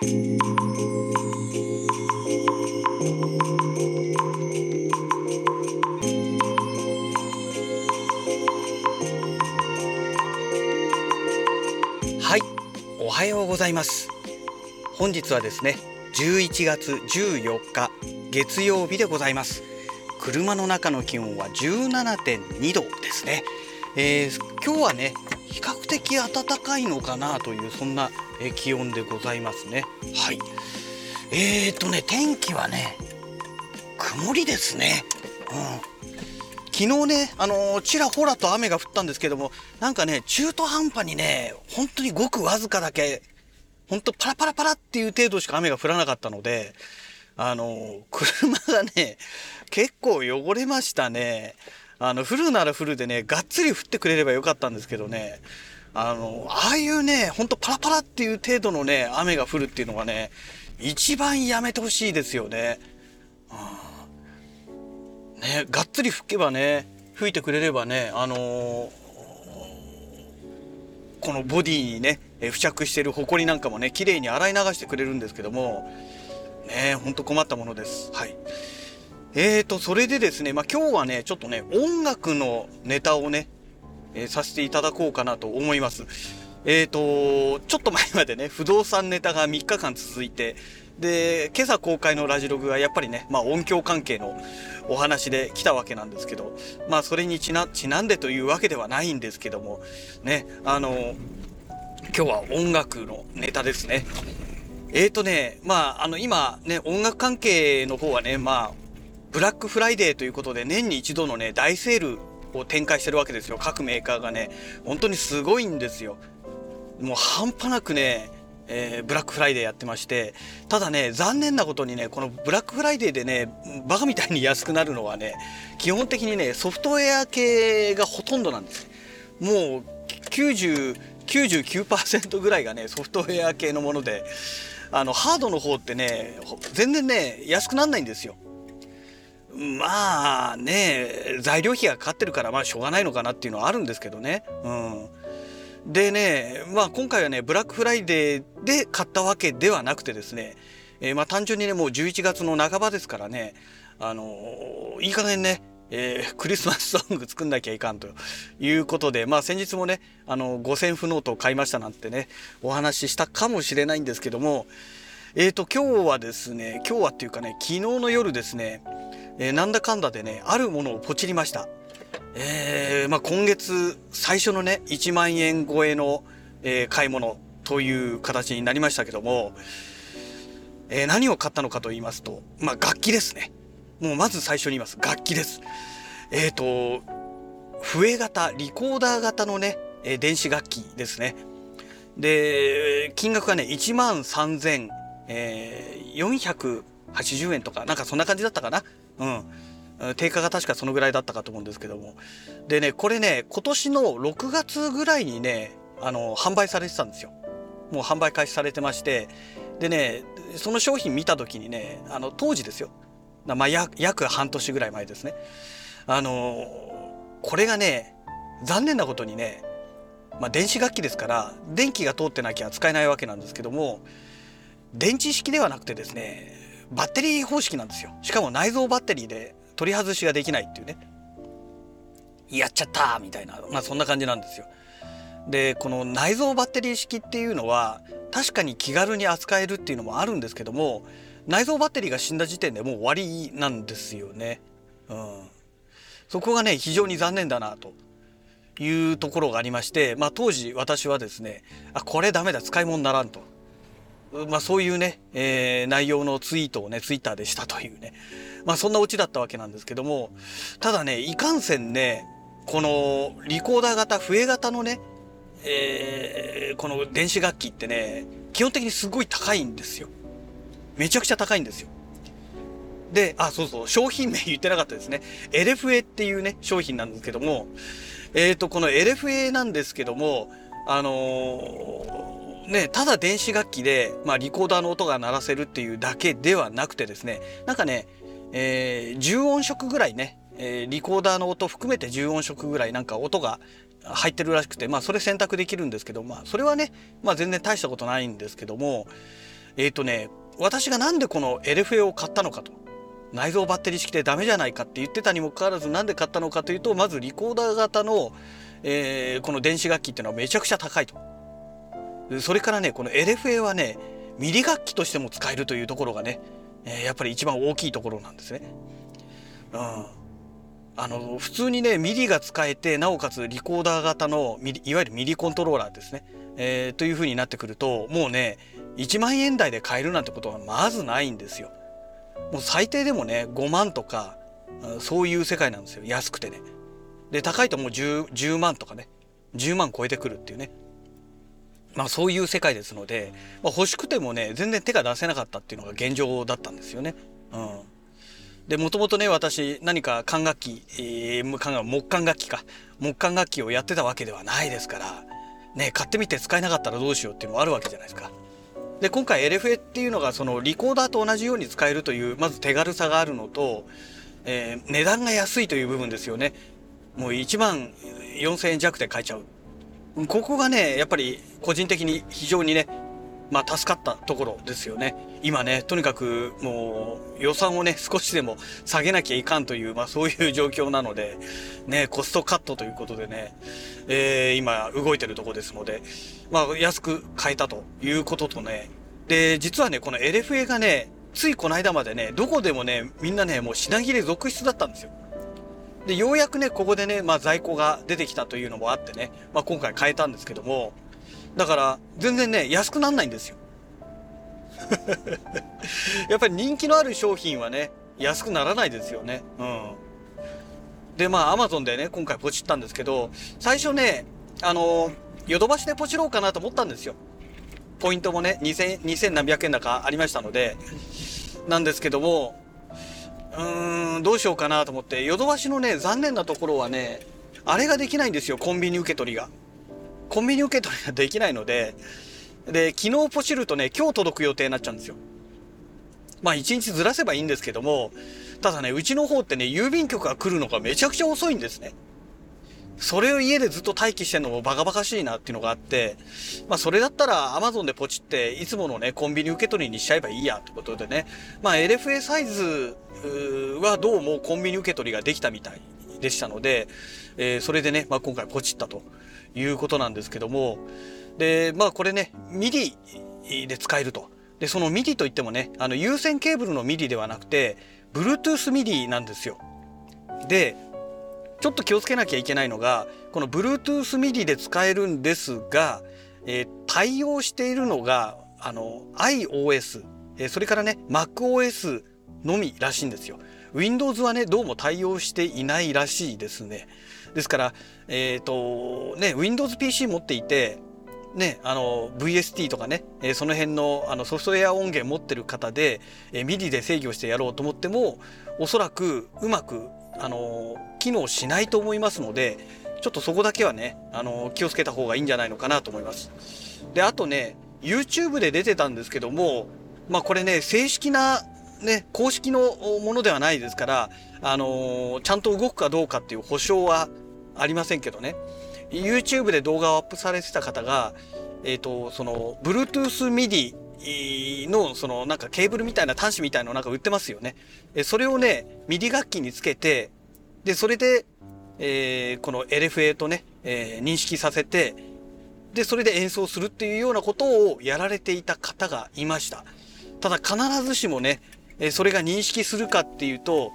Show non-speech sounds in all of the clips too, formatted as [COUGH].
はいおはようございます。本日はですね11月14日月曜日でございます。車の中の気温は17.2度ですね、えー、今日はね比較的暖かいのかなというそんなえ気温でございますね。はい。えーとね天気はね曇りですね。うん。昨日ね、あのー、ちらほらと雨が降ったんですけども、なんかね、中途半端にね、本当にごくわずかだけ、本当パラパラパラっていう程度しか雨が降らなかったので、あのー、車がね、結構汚れましたね。あの、降るなら降るでね、がっつり降ってくれればよかったんですけどね、あの、ああいうね、ほんとパラパラっていう程度のね、雨が降るっていうのがね、一番やめてほしいですよね。ね、がっつり吹けばね吹いてくれればねあのー、このボディにね付着してる埃なんかもね綺麗に洗い流してくれるんですけどもねほんと困ったものです。はい。えーとそれでですねまあ今日はねちょっとね音楽のネタをね、えー、させていただこうかなと思いますえーとちょっと前までね [LAUGHS] 不動産ネタが3日間続いてで今朝公開のラジログはやっぱりね、まあ、音響関係のお話で来たわけなんですけどまあそれにちなちなんでというわけではないんですけどもねあの今日は音楽のネタですね。えーとねまああの今ね音楽関係の方はねまあブラックフライデーということで年に一度のね大セールを展開してるわけですよ。各メーカーがね。本当にすごいんですよ。もう半端なくねえー、ブラックフライデーやってまして。ただね残念なことにねこのブラックフライデーでねバカみたいに安くなるのはね基本的にねソフトウェア系がほとんどなんです。もう90 99%ぐらいがねソフトウェア系のもので。あのハードの方ってね全然ね安くなんないんですよ。まあね材料費がかかってるからまあしょうがないのかなっていうのはあるんですけどね。うん。でね、まあ今回はね、ブラックフライデーで買ったわけではなくてですね、えー、まあ単純にね、もう11月の半ばですからね、あのー、いい加減ね、えー、クリスマスソング作んなきゃいかんということで、まあ先日もね、あの、5000フノートを買いましたなんてね、お話ししたかもしれないんですけども、えっ、ー、と、今日はですね、今日はっていうかね、昨日の夜ですね、えー、なんだかんだでね、あるものをポチりました。えーまあ、今月最初のね1万円超えの、えー、買い物という形になりましたけども、えー、何を買ったのかと言いますと、まあ、楽器ですね。もうまず最初に言います。楽器です。えっ、ー、と笛型リコーダー型のね、えー、電子楽器ですね。で金額がね1万3480、えー、円とかなんかそんな感じだったかな。うん。定価が確かそのぐらいだったかと思うんですけども。でねこれね今年の6月ぐらいにねあの販売されてたんですよ。もう販売開始されてまして。でねその商品見た時にねあの当時ですよ。まあ約半年ぐらい前ですね。あのこれがね残念なことにねまあ、電子楽器ですから電気が通ってなきゃ使えないわけなんですけども電池式ではなくてですねバッテリー方式なんですよ。しかも内蔵バッテリーで取り外しができないっていうね。やっちゃったみたいな。まあそんな感じなんですよ。でこの内蔵バッテリー式っていうのは確かに気軽に扱えるっていうのもあるんですけども内蔵バッテリーが死んだ時点でもう終わりなんですよね。うん、そこがね非常に残念だなというところがありまして、まあ、当時私はですねあこれダメだ使い物にならんと。まあ、そういうね、えー、内容のツイートをねツイッターでしたというね、まあ、そんなオチだったわけなんですけどもただねいかんせんねこのリコーダー型笛型のね、えー、この電子楽器ってね基本的にすごい高いんですよ。めちゃくちゃ高いんですよ。であそうそう商品名言ってなかったですね。エレフエっていうね商品なんですけどもえっ、ー、とこのエレフエなんですけどもあのーね、ただ電子楽器で、まあ、リコーダーの音が鳴らせるっていうだけではなくてですねなんかね、えー、10音色ぐらいね、えー、リコーダーの音含めて10音色ぐらいなんか音が入ってるらしくて、まあ、それ選択できるんですけど、まあ、それはね、まあ、全然大したことないんですけども、えっ、ー、とね私がなんでこの LFA を買ったのかと内蔵バッテリー式でダメじゃないかって言ってたにもかかわらずなんで買ったのかというとまずリコーダー型の、えー、この電子楽器っていうのはめちゃくちゃ高いと。それからねこの LFA はねミリ楽器としても使えるというところがね、えー、やっぱり一番大きいところなんですね。うん、あの普通にねミリが使えてなおかつリコーダー型のミリいわゆるミリコントローラーですね、えー、というふうになってくるともうね1万円台で買えるなんてことはまずないんですよ。もう最低でもね5万とかそういう世界なんですよ安くてね。で高いともう 10, 10万とかね10万超えてくるっていうねまあそういう世界ですので、まあ、欲しくてもね全然手が出せなかったっていうのが現状だったんですよね。うん、でもともとね私何か管楽器、えー、木管楽器か木管楽器をやってたわけではないですからね買ってみて使えなかったらどうしようっていうのもあるわけじゃないですか。で今回 LFA っていうのがそのリコーダーと同じように使えるというまず手軽さがあるのと、えー、値段が安いという部分ですよね。もう1万4000円弱で買えちゃうここがねやっぱり個人的に非常にねまあ助かったところですよね。今ねとにかくもう予算をね少しでも下げなきゃいかんという、まあ、そういう状況なので、ね、コストカットということでね、えー、今動いてるとこですので、まあ、安く買えたということとねで実はねこの LFA がねついこの間までねどこでもねみんなねもう品切れ続出だったんですよ。でようやくねここでね、まあ、在庫が出てきたというのもあってね、まあ、今回変えたんですけどもだから全然ね安くなんないんですよ。[LAUGHS] やっぱり人気のある商品はね安くならないですよね。うん。でまあアマゾンでね今回ポチったんですけど最初ねあのヨドバシでポチろうかなと思ったんですよ。ポイントもね2000 2000何百円だかありましたのでなんですけどもうーん、どうしようかなと思って、ヨドバシのね、残念なところはね、あれができないんですよ、コンビニ受け取りが。コンビニ受け取りができないので、で、昨日ポチるとね、今日届く予定になっちゃうんですよ。まあ一日ずらせばいいんですけども、ただね、うちの方ってね、郵便局が来るのがめちゃくちゃ遅いんですね。それを家でずっと待機してんのもバカバカしいなっていうのがあって、まあそれだったら Amazon でポチっていつものね、コンビニ受け取りにしちゃえばいいやってことでね、まあ LFA サイズはどうもコンビニ受け取りができたみたいでしたので、えー、それでね、まあ今回ポチったということなんですけども、で、まあこれね、MIDI で使えると。で、その MIDI といってもね、あの有線ケーブルの MIDI ではなくて、Bluetooth MIDI なんですよ。で、ちょっと気をつけなきゃいけないのがこの Bluetooth MIDI で使えるんですが、えー、対応しているのがあの iOS、えー、それからね MacOS のみらしいんですよ。Windows はねどうも対応していないらしいですね。ですからえ、ー、とね Windows PC 持っていてね、あの VST とかね、えー、その辺のあのソフトウェア音源持ってる方で、えー、MIDI で制御してやろうと思ってもおそらくうまくあの機能しないと思いますのでちょっとそこだけはねあの気をつけた方がいいんじゃないのかなと思います。であとね YouTube で出てたんですけどもまあこれね正式なね公式のものではないですからあのちゃんと動くかどうかっていう保証はありませんけどね YouTube で動画をアップされてた方がえっ、ー、とその Bluetooth MIDI のそのなんかケーブルみたいな端子みたいのなんか売ってますよね。えそれをね、 MIDI 楽器につけて、で、それで、えー、この LFA とね、えー、認識させて、で、それで演奏するっていうようなことをやられていた方がいました。ただ必ずしもね、えそれが認識するかっていうと、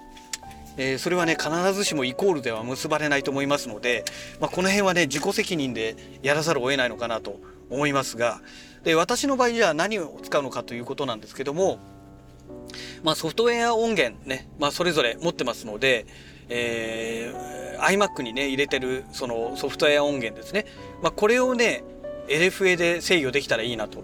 えー、それはね必ずしもイコールでは結ばれないと思いますので、まあ、この辺はね自己責任でやらざるを得ないのかなと思いますがで私の場合じゃあ何を使うのかということなんですけども、まあ、ソフトウェア音源ね、まあ、それぞれ持ってますので、えー、iMac にね入れてるそのソフトウェア音源ですね、まあ、これをね LFA で制御できたらいいなと。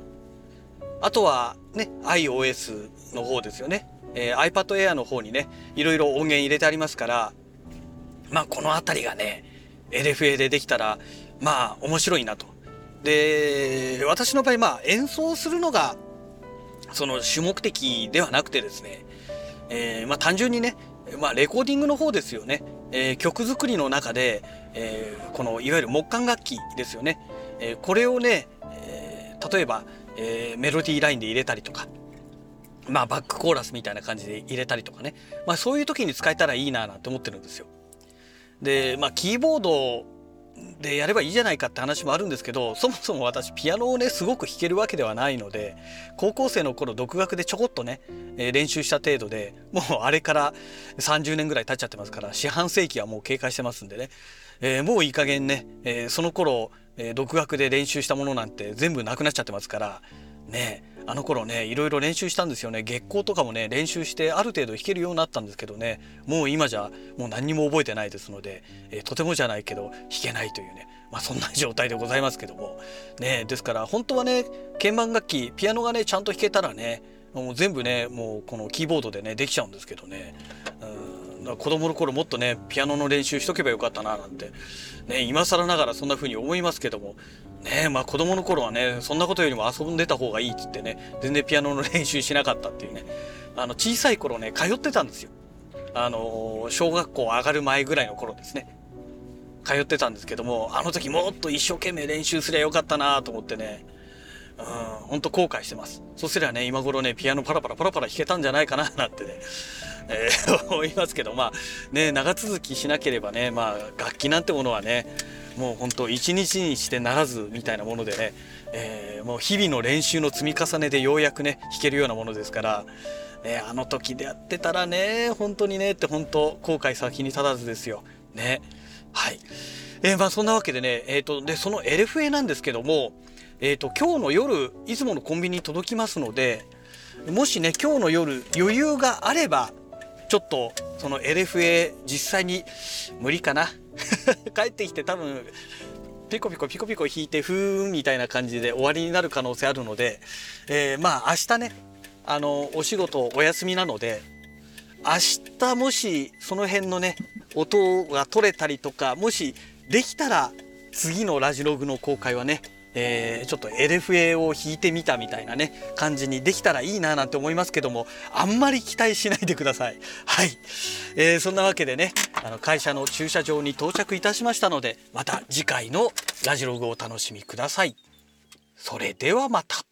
あとはね iOS の方ですよね、えー、iPad Air の方にねいろいろ音源入れてありますからまあこの辺りがね LFA でできたらまあ面白いなと。で私の場合まあ演奏するのがその主目的ではなくてですね、えー、まあ単純にね、まあ、レコーディングの方ですよね、えー、曲作りの中で、えー、このいわゆる木管楽器ですよね、えー、これをね、えー、例えば、えー、メロディーラインで入れたりとかまあバックコーラスみたいな感じで入れたりとかね、まあ、そういう時に使えたらいいななんて思ってるんですよ。でまあキーボードでやればいいじゃないかって話もあるんですけどそもそも私ピアノをねすごく弾けるわけではないので高校生の頃独学でちょこっとね、えー、練習した程度でもうあれから30年ぐらい経っちゃってますから四半世紀はもう経過してますんでね、えー、もういい加減ね、えー、その頃、え独学で練習したものなんて全部なくなっちゃってますからねあの頃ねいろいろ練習したんですよね。月光とかもね練習してある程度弾けるようになったんですけどね。もう今じゃもう何にも覚えてないですので、えー、とてもじゃないけど弾けないというね。まあそんな状態でございますけども。ねですから本当はね鍵盤楽器ピアノがねちゃんと弾けたらねもう全部ねもうこのキーボードでねできちゃうんですけどね。うん子供の頃もっとねピアノの練習しとけばよかったななんて。ね今更ながらそんな風に思いますけども。ねえまあ子供の頃はねそんなことよりも遊んでた方がいいって言ってね全然ピアノの練習しなかったっていうね。あの小さい頃ね通ってたんですよ。あの小学校上がる前ぐらいの頃ですね。通ってたんですけどもあの時もっと一生懸命練習すりゃよかったなと思ってね。うん。本当後悔してます。そすりゃね今頃ねピアノパラパラパラパラ弾けたんじゃないかな [LAUGHS] なんてね。えー、[LAUGHS] 思いますけど。まあね長続きしなければねまあ楽器なんてものはねもう本当一日にしてならずみたいなものでね、えー、もう日々の練習の積み重ねでようやくね弾けるようなものですから、ね、あの時でやってたらね本当にねって本当後悔先に立たずですよ。ね。はい、えー、まあそんなわけでね、えーと、でその LFA なんですけども、えーと、今日の夜いつものコンビニに届きますのでもしね今日の夜余裕があればちょっとその LFA 実際に無理かな。[LAUGHS] 帰ってきて多分ピコピコピコピコ引いてふーんみたいな感じで終わりになる可能性あるので、えー、まあ明日ねあのお仕事お休みなので明日もしその辺のね音が取れたりとかもしできたら次のラジログの公開はねえー、ちょっと LFA を弾いてみたみたいなね感じにできたらいいななんて思いますけどもあんまり期待しないでください。[LAUGHS] はい、えー、そんなわけでねあの会社の駐車場に到着いたしましたのでまた次回のラジログをお楽しみください。それではまた。